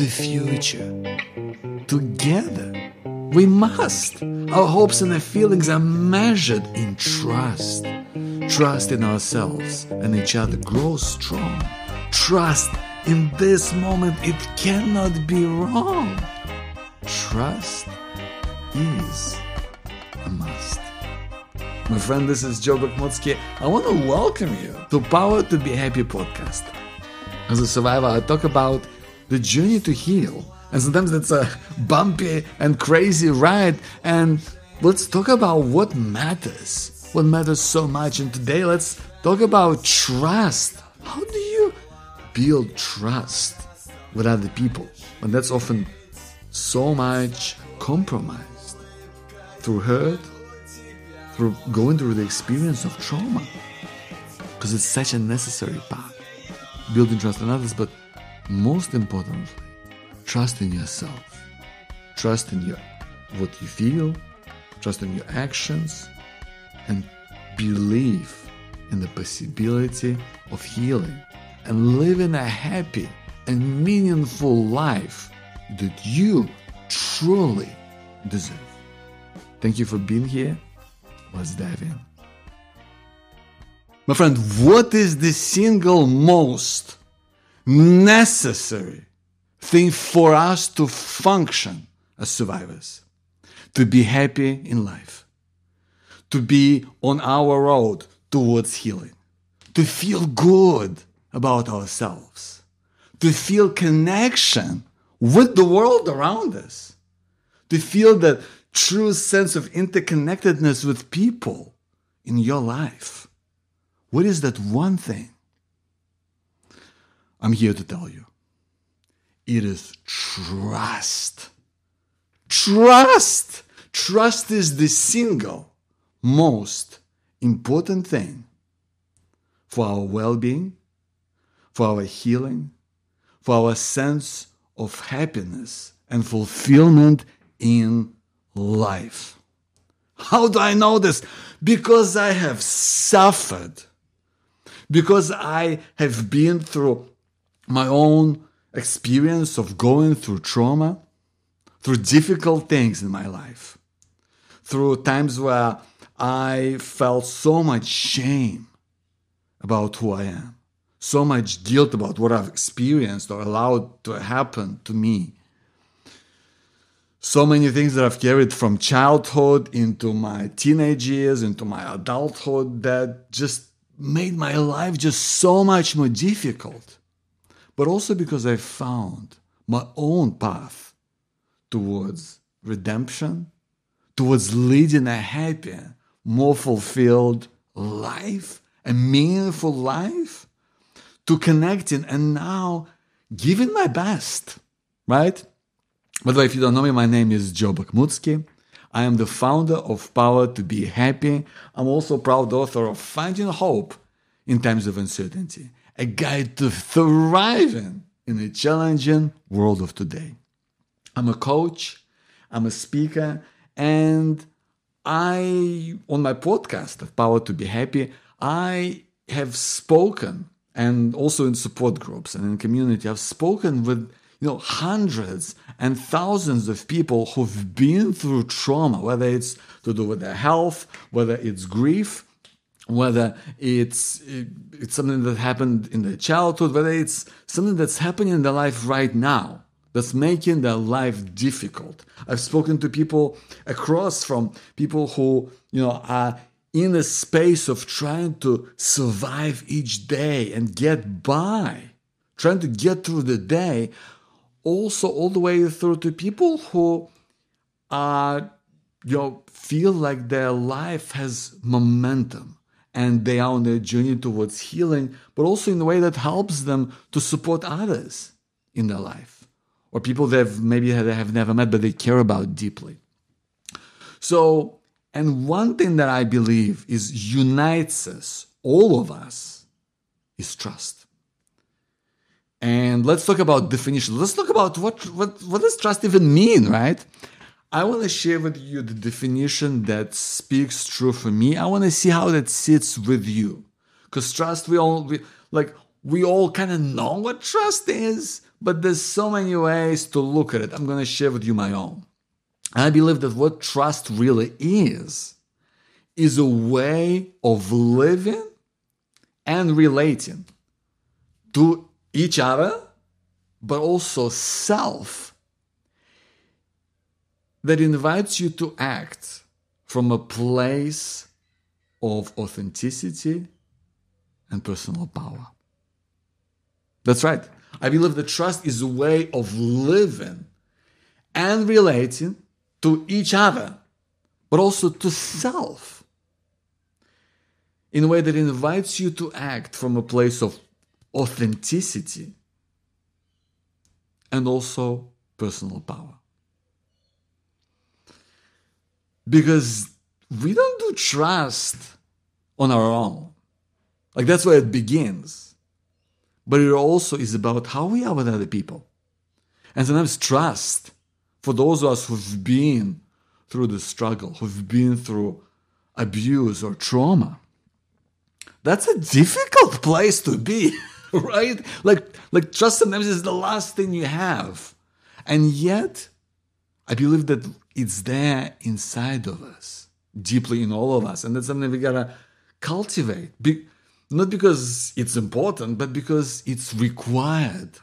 the future. Together, we must. Our hopes and our feelings are measured in trust. Trust in ourselves and each other grows strong. Trust in this moment, it cannot be wrong. Trust is a must. My friend, this is Joe Bakhmoutski. I want to welcome you to Power to Be Happy podcast. As a survivor, I talk about the journey to heal. And sometimes it's a bumpy and crazy ride. And let's talk about what matters. What matters so much. And today, let's talk about trust. How do you build trust with other people when that's often so much compromised through hurt, through going through the experience of trauma? Because it's such a necessary part. Building trust in others, but most importantly, trust in yourself. Trust in your what you feel, trust in your actions, and believe in the possibility of healing and living a happy and meaningful life that you truly deserve. Thank you for being here. Let's dive in. My friend, what is the single most necessary thing for us to function as survivors? To be happy in life, to be on our road towards healing, to feel good about ourselves, to feel connection with the world around us, to feel that true sense of interconnectedness with people in your life. What is that one thing? I'm here to tell you. It is trust. Trust. Trust is the single most important thing for our well being, for our healing, for our sense of happiness and fulfillment in life. How do I know this? Because I have suffered, because I have been through my own experience of going through trauma, through difficult things in my life, through times where I felt so much shame about who I am, so much guilt about what I've experienced or allowed to happen to me. So many things that I've carried from childhood into my teenage years, into my adulthood that just made my life just so much more difficult. But also because I found my own path towards redemption, towards leading a happier, more fulfilled life, a meaningful life, to connecting and now giving my best, right? By the way, if you don't know me, my name is Joe Bakhmoutski. I am the founder of Power to Be Happy. I'm also proud author of Finding Hope in Times of Uncertainty, a guide to thriving in a challenging world of today. I'm a coach, I'm a speaker, and I, on my podcast of Power to Be Happy, I have spoken and also in support groups and in community, I've spoken with you know hundreds and thousands of people who've been through trauma, whether it's to do with their health, whether it's grief, whether it's it's something that happened in their childhood, whether it's something that's happening in their life right now that's making their life difficult. I've spoken to people across from people who, you know, are in a space of trying to survive each day and get by, trying to get through the day, also all the way through to people who are, you know, feel like their life has momentum and they are on their journey towards healing, but also in a way that helps them to support others in their life or people they've maybe they have never met but they care about deeply. So, and one thing that I believe is unites us, all of us, is trust. And let's talk about definition. Let's talk about what, what, what does trust even mean, right? I want to share with you the definition that speaks true for me. I want to see how that sits with you. Because trust, we all, we, like, we all kind of know what trust is, but there's so many ways to look at it. I'm going to share with you my own. I believe that what trust really is, is a way of living and relating to each other, but also self that invites you to act from a place of authenticity and personal power. That's right. I believe that trust is a way of living and relating to each other, but also to self in a way that invites you to act from a place of authenticity and also personal power. Because we don't do trust on our own. Like that's where it begins. But it also is about how we are with other people. And sometimes trust for those of us who've been through the struggle, who've been through abuse or trauma. That's a difficult place to be, right? Like, like trust sometimes is the last thing you have. And yet, I believe that it's there inside of us, deeply in all of us. And that's something we gotta cultivate. Be- not because it's important, but because it's required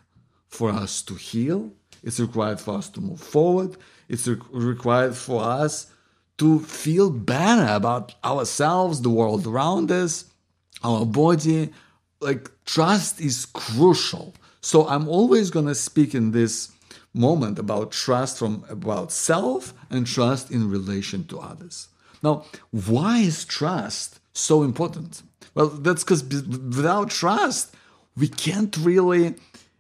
for us to heal. It's required for us to move forward. It's re- required for us to feel better about ourselves, the world around us, our body. Like, trust is crucial. So, I'm always to speak in this moment about trust from about self and trust in relation to others. Now, why is trust so important? Well, that's because without trust, we can't really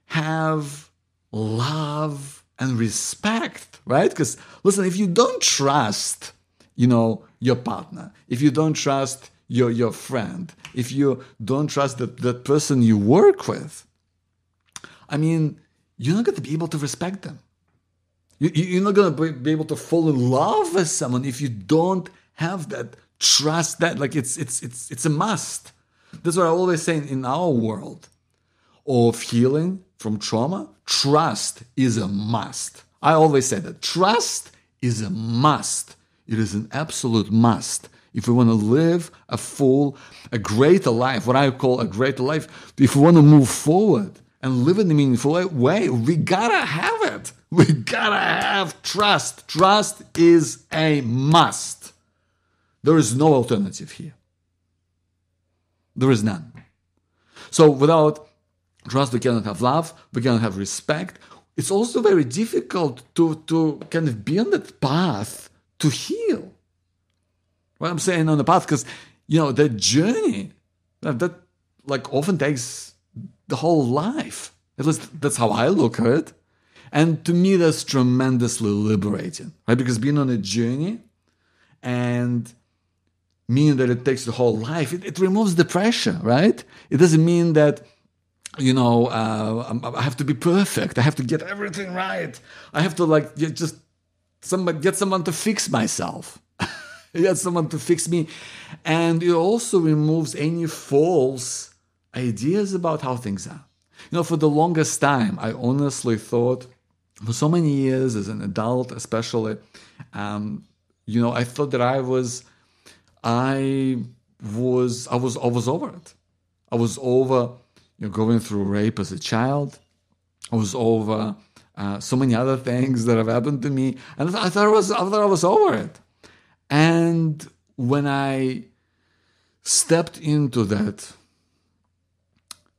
have love and respect, right? Because listen, if you don't trust, you know, your partner, if you don't trust your your friend, if you don't trust that, that person you work with, I mean, you're not going to be able to respect them. You, you're not going to be able to fall in love with someone if you don't have that trust. That like it's it's it's it's a must. That's what I always say in our world of healing from trauma. Trust is a must. I always say that trust is a must. It is an absolute must if we want to live a full, a greater life, what I call a greater life, if we want to move forward and live in a meaningful way, we gotta have it. We gotta have trust. Trust is a must. There is no alternative here. There is none. So without trust, we cannot have love, we cannot have respect. It's also very difficult to, to kind of be on that path to heal. What I'm saying on the path, because you know, the journey that, that like often takes the whole life. At least that's how I look at it. And to me, that's tremendously liberating, right? Because being on a journey and meaning that it takes the whole life, it, it removes the pressure, right? It doesn't mean that, you know, uh, I have to be perfect. I have to get everything right. I have to like just somebody get someone to fix myself. get someone to fix me. And it also removes any false ideas about how things are. You know, for the longest time, I honestly thought, for so many years as an adult, especially, um, you know, I thought that I was, I was, I was, I was over it. I was over, you know, going through rape as a child. I was over uh, so many other things that have happened to me, and I thought I was, I thought I was over it. And when I stepped into that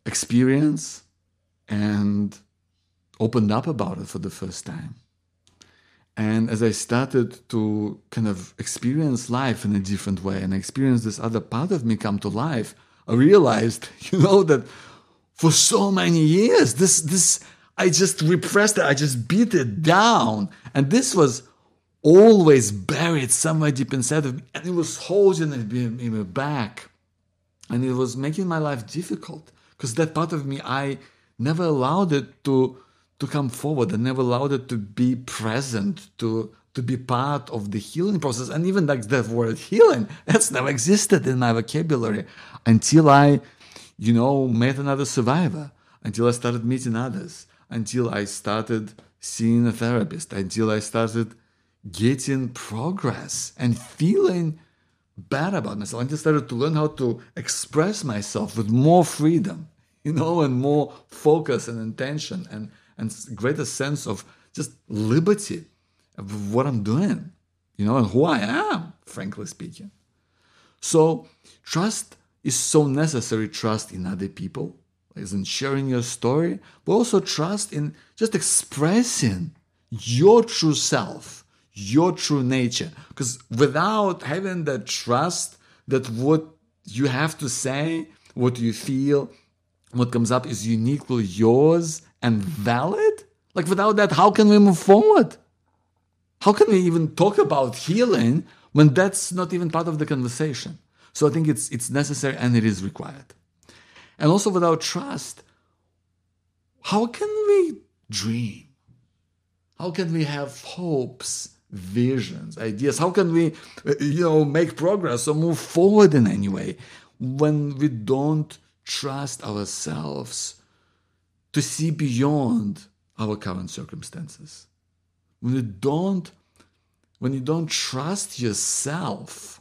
experience and opened up about it for the first time. And as I started to kind of experience life in a different way and experience this other part of me come to life, I realized, you know, that for so many years, this, this, I just repressed it, I just beat it down. And this was always buried somewhere deep inside of me, and it was holding me back. And it was making my life difficult because that part of me, I never allowed it to to come forward. I never allowed it to be present, to to be part of the healing process. And even like that word healing, that's never existed in my vocabulary until I, you know, met another survivor, until I started meeting others, until I started seeing a therapist, until I started getting progress and feeling bad about myself. I just started to learn how to express myself with more freedom, you know, and more focus and intention and, and greater sense of just liberty of what I'm doing, you know, and who I am, frankly speaking. So trust is so necessary, trust in other people, is in sharing your story, but also trust in just expressing your true self your true nature. Because without having that trust that what you have to say, what you feel, what comes up is uniquely yours and valid, like without that, how can we move forward? How can we even talk about healing when that's not even part of the conversation? So I think it's it's necessary and it is required. And also without trust, how can we dream? How can we have hopes visions, ideas? How can we, uh, you know, make progress or move forward in any way when we don't trust ourselves to see beyond our current circumstances? When you don't, when you don't trust yourself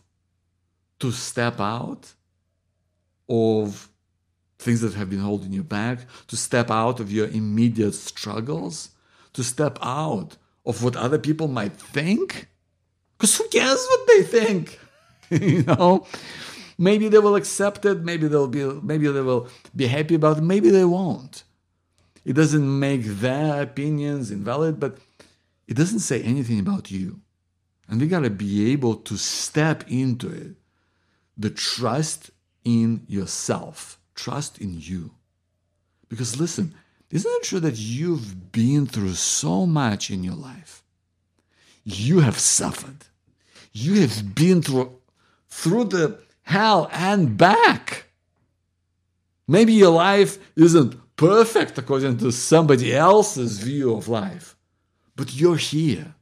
to step out of things that have been holding you back, to step out of your immediate struggles, to step out of what other people might think? Because who cares what they think? you know? Maybe they will accept it, maybe they'll be maybe they will be happy about it, maybe they won't. It doesn't make their opinions invalid, but it doesn't say anything about you. And we gotta be able to step into it. The trust in yourself, trust in you. Because listen, isn't it true that you've been through so much in your life? You have suffered. You have been through, through the hell and back. Maybe your life isn't perfect according to somebody else's view of life, but you're here.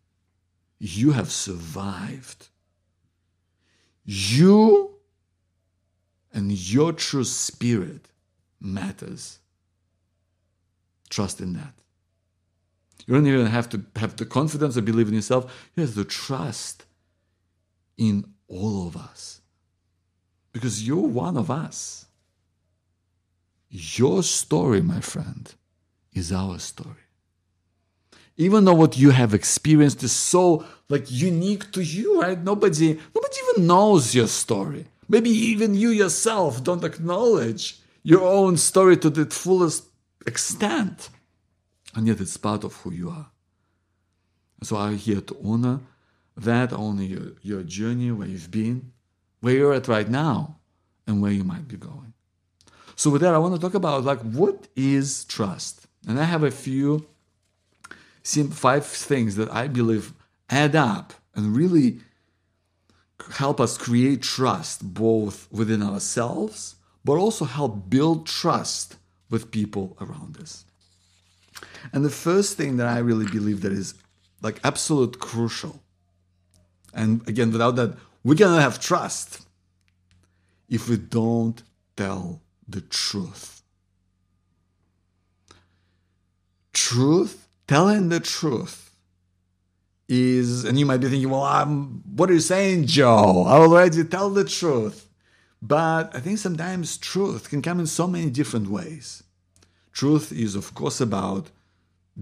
You have survived. You and your true spirit matters. Trust in that. You don't even have to have the confidence or believe in yourself. You have to trust in all of us. Because you're one of us. Your story, my friend, is our story. Even though what you have experienced is so like unique to you, right? Nobody, nobody even knows your story. Maybe even you yourself don't acknowledge your own story to the fullest extent. And yet it's part of who you are. So I'm here to honor that, honor your, your journey, where you've been, where you're at right now, and where you might be going. So with that, I want to talk about like what is trust? And I have a few five things that I believe add up and really help us create trust both within ourselves, but also help build trust with people around us. And the first thing that I really believe that is like absolute crucial, and again, without that, we cannot have trust if we don't tell the truth. Truth, telling the truth is, and you might be thinking, well, I'm, what are you saying, Joe? I already tell the truth. But I think sometimes truth can come in so many different ways. Truth is, of course, about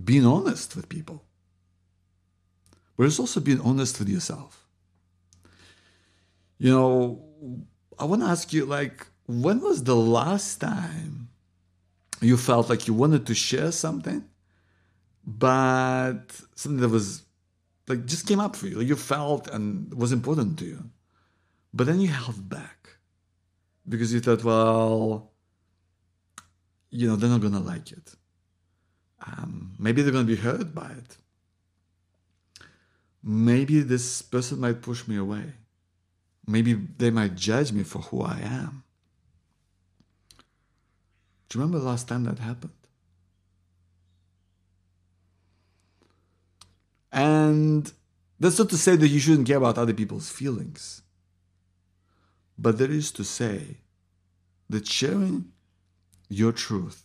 being honest with people, but it's also being honest with yourself. You know, I want to ask you, like, when was the last time you felt like you wanted to share something, but something that was like just came up for you, like you felt and was important to you, but then you held back because you thought, well, you know, they're not going to like it. Um, maybe they're going to be hurt by it. Maybe this person might push me away. Maybe they might judge me for who I am. Do you remember the last time that happened? And that's not to say that you shouldn't care about other people's feelings. But that is to say that sharing your truth,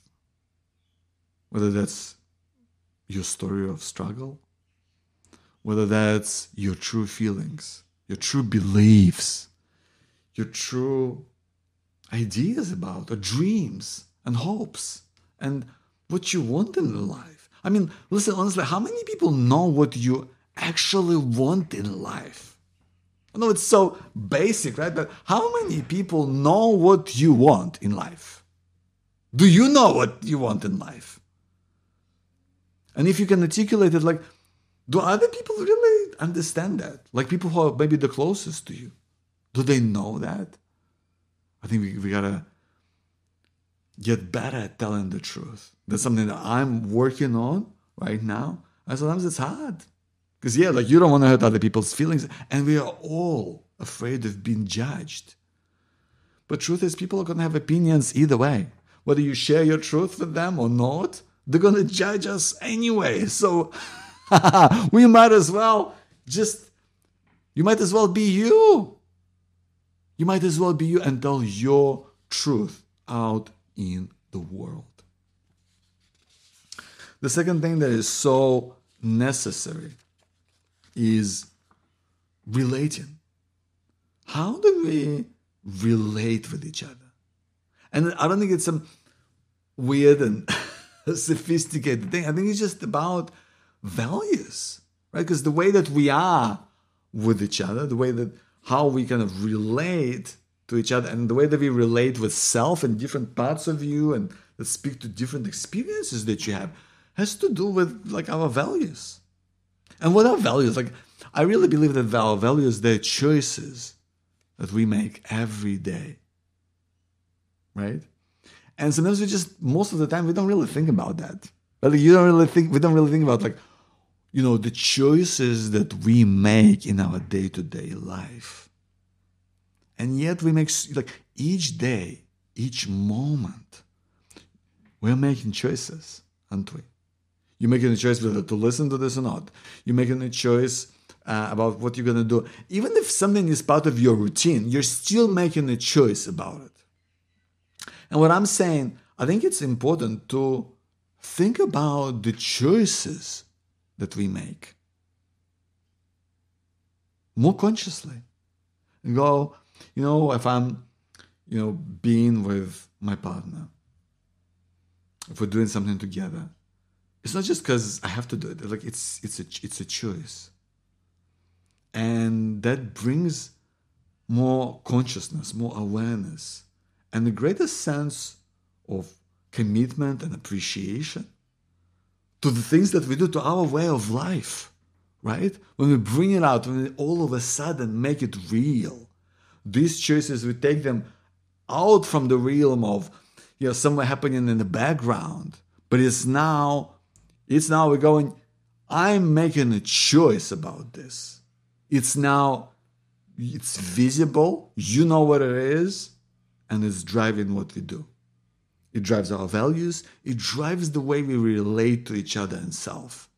whether that's your story of struggle, whether that's your true feelings, your true beliefs, your true ideas about, or dreams and hopes, and what you want in life. I mean, listen, honestly, how many people know what you actually want in life? I know it's so basic, right? But how many people know what you want in life? Do you know what you want in life? And if you can articulate it, like, do other people really understand that? Like people who are maybe the closest to you, do they know that? I think we, we gotta get better at telling the truth. That's something that I'm working on right now. And sometimes it's hard. Because, yeah, like you don't want to hurt other people's feelings. And we are all afraid of being judged. But truth is, people are going to have opinions either way. Whether you share your truth with them or not, they're going to judge us anyway. So we might as well just, you might as well be you. You might as well be you and tell your truth out in the world. The second thing that is so necessary is relating. How do we relate with each other? And I don't think it's some weird and sophisticated thing. I think it's just about values, right? Because the way that we are with each other, the way that how we kind of relate to each other, and the way that we relate with self and different parts of you and that speak to different experiences that you have has to do with like our values. And what are values? Like I really believe that our values, they're choices that we make every day. Right? And sometimes we just most of the time we don't really think about that. Like you don't really think we don't really think about like you know the choices that we make in our day-to-day life. And yet we make like each day, each moment, we're making choices, aren't we? You're making a choice whether to listen to this or not. You're making a choice uh, about what you're going to do. Even if something is part of your routine, you're still making a choice about it. And what I'm saying, I think it's important to think about the choices that we make more consciously. And go, you know, if I'm, you know, being with my partner, if we're doing something together, it's not just because I have to do it. Like it's it's a it's a choice, and that brings more consciousness, more awareness, and a greater sense of commitment and appreciation to the things that we do, to our way of life, right? When we bring it out, when we all of a sudden make it real, these choices, we take them out from the realm of, you know, somewhere happening in the background, but it's now, it's now we're going, I'm making a choice about this. It's now, it's visible, you know what it is, and it's driving what we do. It drives our values. It drives the way we relate to each other and self.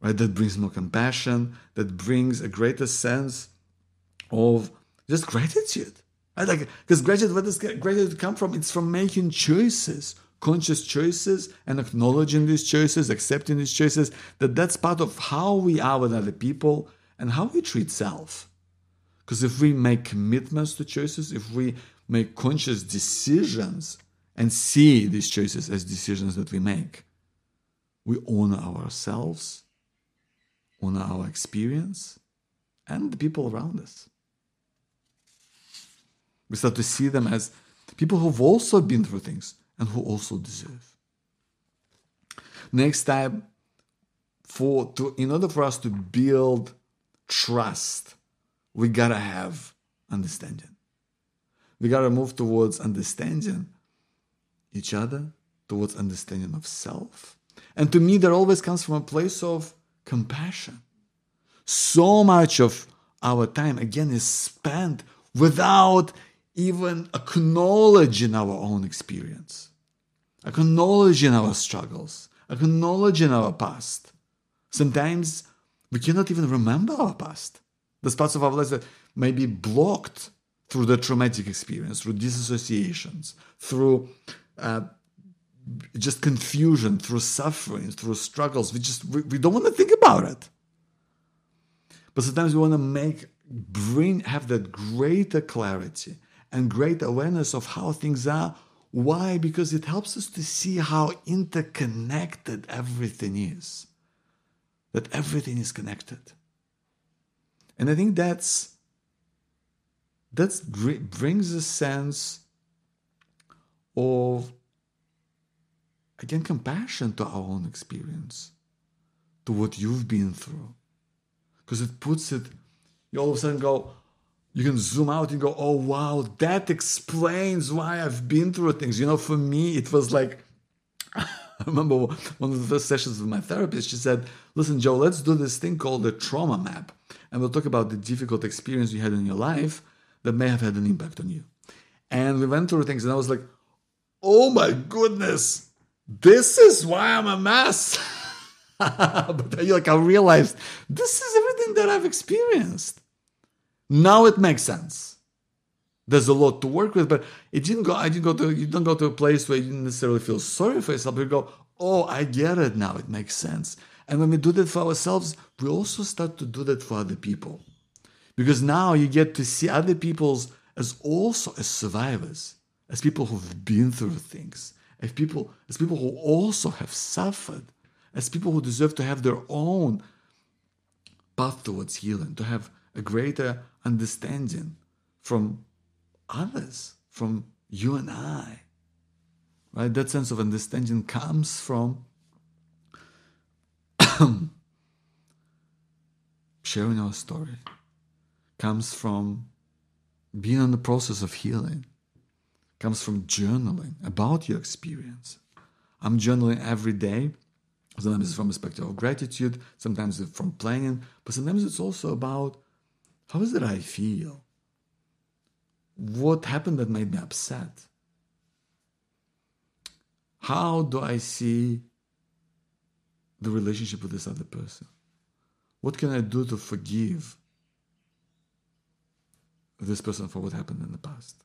Right? That brings more compassion. That brings a greater sense of just gratitude. Right? Like, because gratitude, where does gratitude come from? It's from making choices, conscious choices, and acknowledging these choices, accepting these choices. That that's part of how we are with other people and how we treat self. Because if we make commitments to choices, if we make conscious decisions and see these choices as decisions that we make. We honor ourselves, honor our experience, and the people around us. We start to see them as people who've also been through things and who also deserve. Next time, for to in order for us to build trust, we gotta have understanding. We got to move towards understanding each other, towards understanding of self. And to me, that always comes from a place of compassion. So much of our time, again, is spent without even acknowledging our own experience, acknowledging our struggles, acknowledging our past. Sometimes we cannot even remember our past. There's parts of our lives that may be blocked through the traumatic experience, through disassociations, through uh, just confusion, through suffering, through struggles. We just we, we don't want to think about it. But sometimes we want to make bring have that greater clarity and great awareness of how things are. Why? Because it helps us to see how interconnected everything is. That everything is connected. And I think that's that brings a sense of again compassion to our own experience, to what you've been through. Because it puts it, you all of a sudden go, you can zoom out and go, oh wow, that explains why I've been through things. You know, for me, it was like I remember one of the first sessions with my therapist, she said, Listen, Joe, let's do this thing called the trauma map. And we'll talk about the difficult experience you had in your life that may have had an impact on you. And we went through things, and I was like, oh my goodness, this is why I'm a mess. but like I realized this is everything that I've experienced. Now it makes sense. There's a lot to work with, but it didn't go. I didn't go to. You don't go to a place where you didn't necessarily feel sorry for yourself. You go, oh, I get it now. It makes sense. And when we do that for ourselves, we also start to do that for other people, because now you get to see other people's as also as survivors as people who've been through things, as people, as people who also have suffered, as people who deserve to have their own path towards healing, to have a greater understanding from others, from you and I. Right? That sense of understanding comes from sharing our story, comes from being in the process of healing comes from journaling about your experience. I'm journaling every day. Sometimes it's from a perspective of gratitude, sometimes it's from planning, but sometimes it's also about how is it I feel? What happened that made me upset? How do I see the relationship with this other person? What can I do to forgive this person for what happened in the past?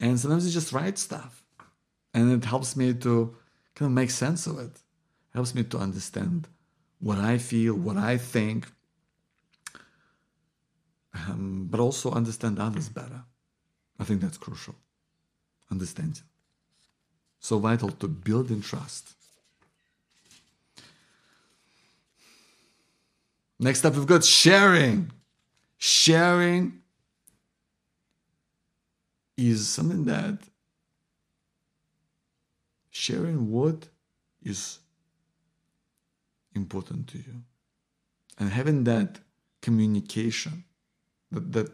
And sometimes it's just write stuff. And it helps me to kind of make sense of it. it helps me to understand what I feel, what I think, um, but also understand others better. I think that's crucial. Understanding. So vital to build in trust. Next up, we've got sharing. Sharing is something that sharing what is important to you and having that communication that, that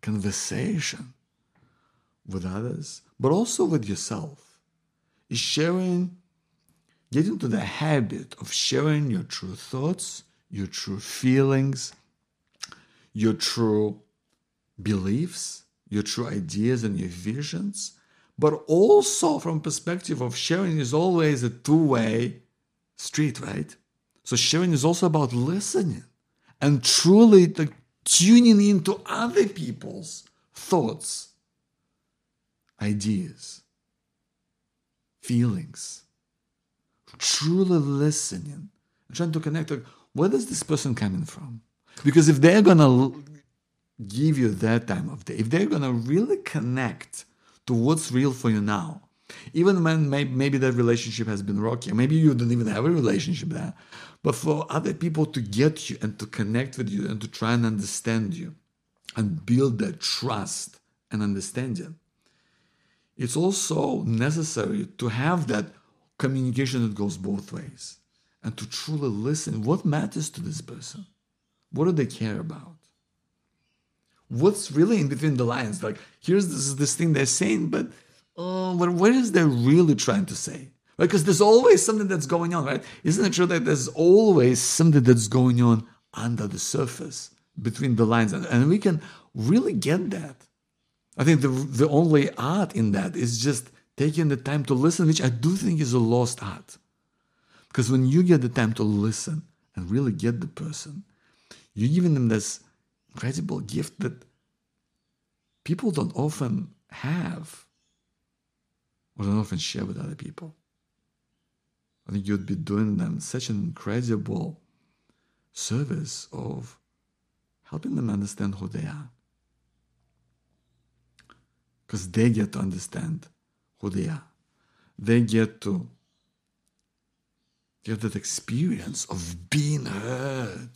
conversation with others but also with yourself is sharing get into the habit of sharing your true thoughts your true feelings your true beliefs your true ideas and your visions, but also from perspective of sharing is always a two-way street, right? So sharing is also about listening and truly like, tuning into other people's thoughts, ideas, feelings. Truly listening, trying to connect. Like, where is this person coming from? Because if they're gonna give you that time of day, if they're to really connect to what's real for you now, even when may, maybe that relationship has been rocky, maybe you don't even have a relationship there, but for other people to get you and to connect with you and to try and understand you and build that trust and understanding, it's also necessary to have that communication that goes both ways and to truly listen. What matters to this person? What do they care about? what's really in between the lines? Like, here's this, this thing they're saying, but Oh, what, what is they really trying to say? Right? Because there's always something that's going on, right? Isn't it true that there's always something that's going on under the surface between the lines? And, and we can really get that. I think the, the only art in that is just taking the time to listen, which I do think is a lost art. Because when you get the time to listen and really get the person, you're giving them this incredible gift that people don't often have. Or don't often share with other people. I think you'd be doing them such an incredible service of helping them understand who they are. Because they get to understand who they are. They get to get that experience of being heard.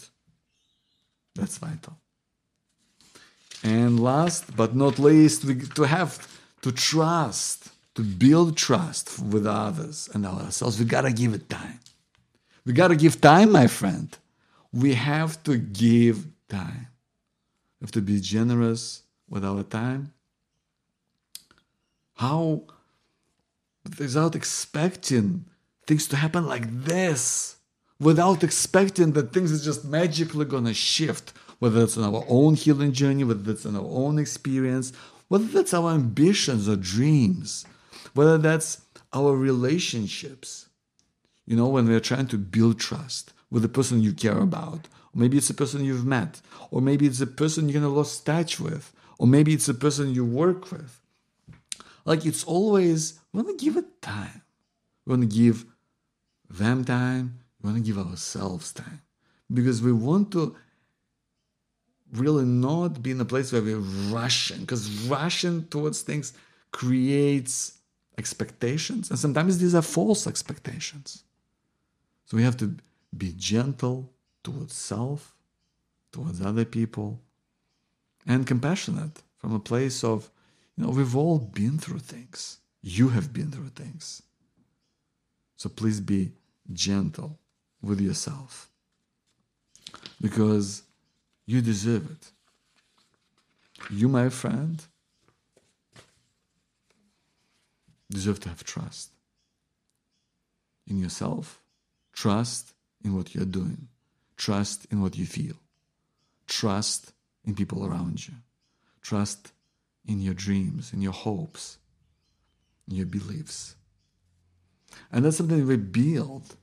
That's vital. And last but not least, we to have to trust, to build trust with others and ourselves. We gotta give it time. We gotta give time, my friend. We have to give time. We have to be generous with our time. How, without expecting things to happen like this, without expecting that things are just magically gonna shift, whether it's on our own healing journey, whether it's on our own experience, whether that's our ambitions or dreams, whether that's our relationships. You know, when we're trying to build trust with the person you care about, or maybe it's a person you've met, or maybe it's a person you're gonna lost touch with, or maybe it's a person you work with. Like it's always, we wanna give it time. We wanna give them time, we wanna give ourselves time. Because we want to really not be in a place where we're rushing, because rushing towards things creates expectations, and sometimes these are false expectations. So we have to be gentle towards self, towards other people, and compassionate from a place of, you know, we've all been through things. You have been through things. So please be gentle with yourself because you deserve it. You, my friend, deserve to have trust in yourself, trust in what you're doing, trust in what you feel, trust in people around you, trust in your dreams, in your hopes, in your beliefs. And that's something we build.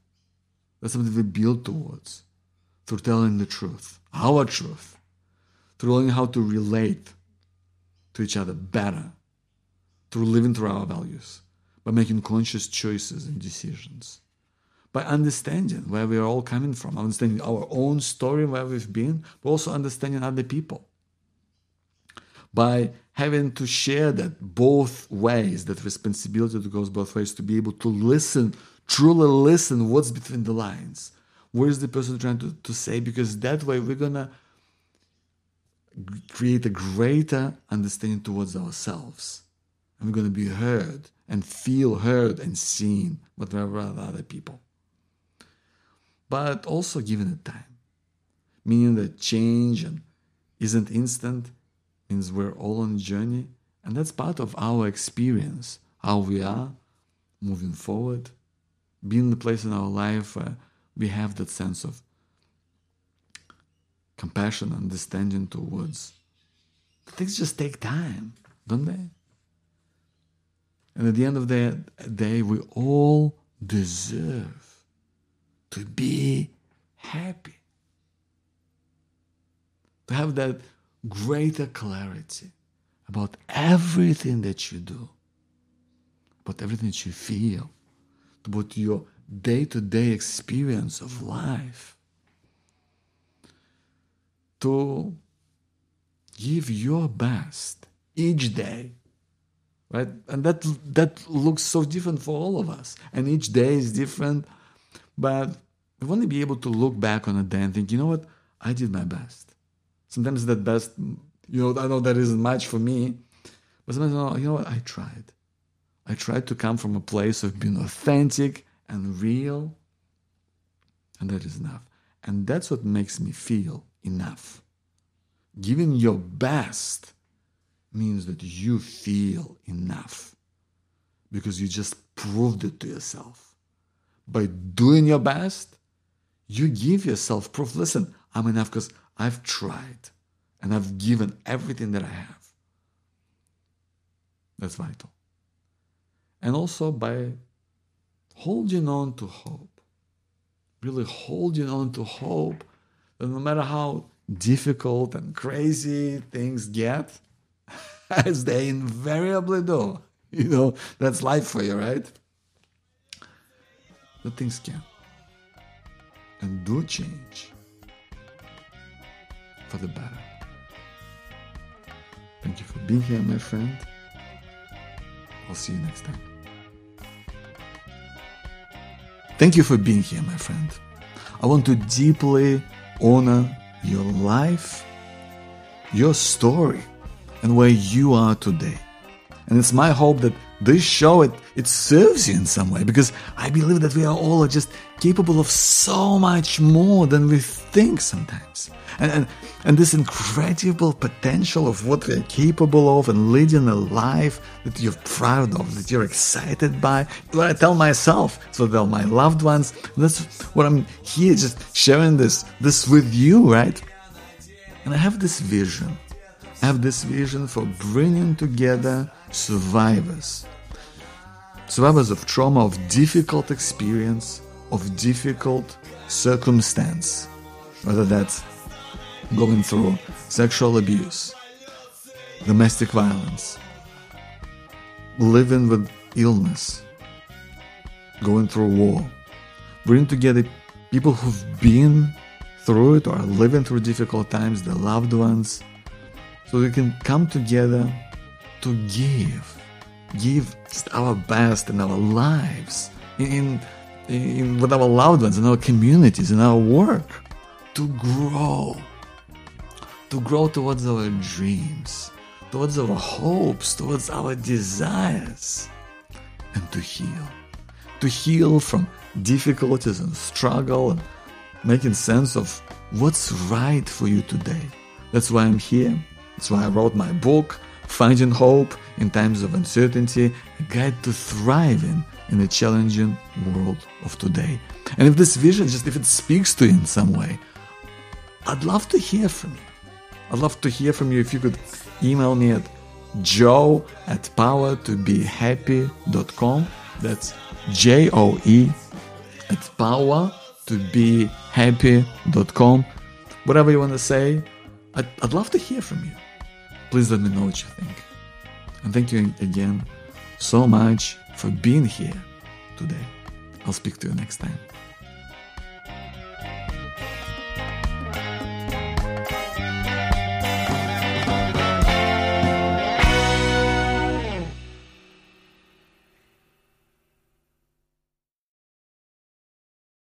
That's something we build towards through telling the truth, our truth, through learning how to relate to each other better, through living through our values, by making conscious choices and decisions, by understanding where we are all coming from, understanding our own story, where we've been, but also understanding other people. By having to share that both ways, that responsibility that goes both ways, to be able to listen, truly listen what's between the lines, what is the person trying to, to say? Because that way we're gonna create a greater understanding towards ourselves and we're gonna be heard and feel heard and seen with other people but also given it time meaning that change isn't instant means we're all on a journey and that's part of our experience how we are moving forward being the place in our life where we have that sense of compassion, understanding towards. Things just take time, don't they? And at the end of the day, we all deserve to be happy, to have that greater clarity about everything that you do, about everything that you feel, about your day to day experience of life. To give your best each day. Right? And that that looks so different for all of us. And each day is different. But we want to be able to look back on a day and think, you know what? I did my best. Sometimes that best, you know, I know that isn't much for me, but sometimes, oh, you know what? I tried. I tried to come from a place of being authentic and real. And that is enough. And that's what makes me feel enough. Giving your best means that you feel enough because you just proved it to yourself. By doing your best, you give yourself proof. Listen, I'm enough because I've tried and I've given everything that I have. That's vital. And also by holding on to hope, really holding on to hope that no matter how difficult and crazy things get, as they invariably do, you know, that's life for you, right? But things can and do change for the better. Thank you for being here, my friend. I'll see you next time. Thank you for being here, my friend. I want to deeply honor your life, your story, and where you are today. And it's my hope that this show it, it serves you in some way because I believe that we are all just capable of so much more than we think sometimes. And, and, and this incredible potential of what we're capable of and leading a life that you're proud of, that you're excited by. What I tell myself, so tell my loved ones. That's what I'm here just sharing this, this with you, right? And I have this vision. Have this vision for bringing together survivors. Survivors of trauma, of difficult experience, of difficult circumstance. Whether that's going through sexual abuse, domestic violence, living with illness, going through war. Bring together people who've been through it or are living through difficult times, their loved ones, so we can come together to give, give our best in our lives, in, in with our loved ones, in our communities, in our work, to grow to grow towards our dreams, towards our hopes, towards our desires, and to heal. To heal from difficulties and struggle and making sense of what's right for you today. That's why I'm here. That's why I wrote my book, Finding Hope in Times of Uncertainty, a guide to thriving in the challenging world of today. And if this vision, just if it speaks to you in some way, I'd love to hear from you. I'd love to hear from you if you could email me at joe at power2behappy.com. That's J O E at power to be happy.com. Whatever you want to say, I'd, I'd love to hear from you. Please let me know what you think. And thank you again so much for being here today. I'll speak to you next time.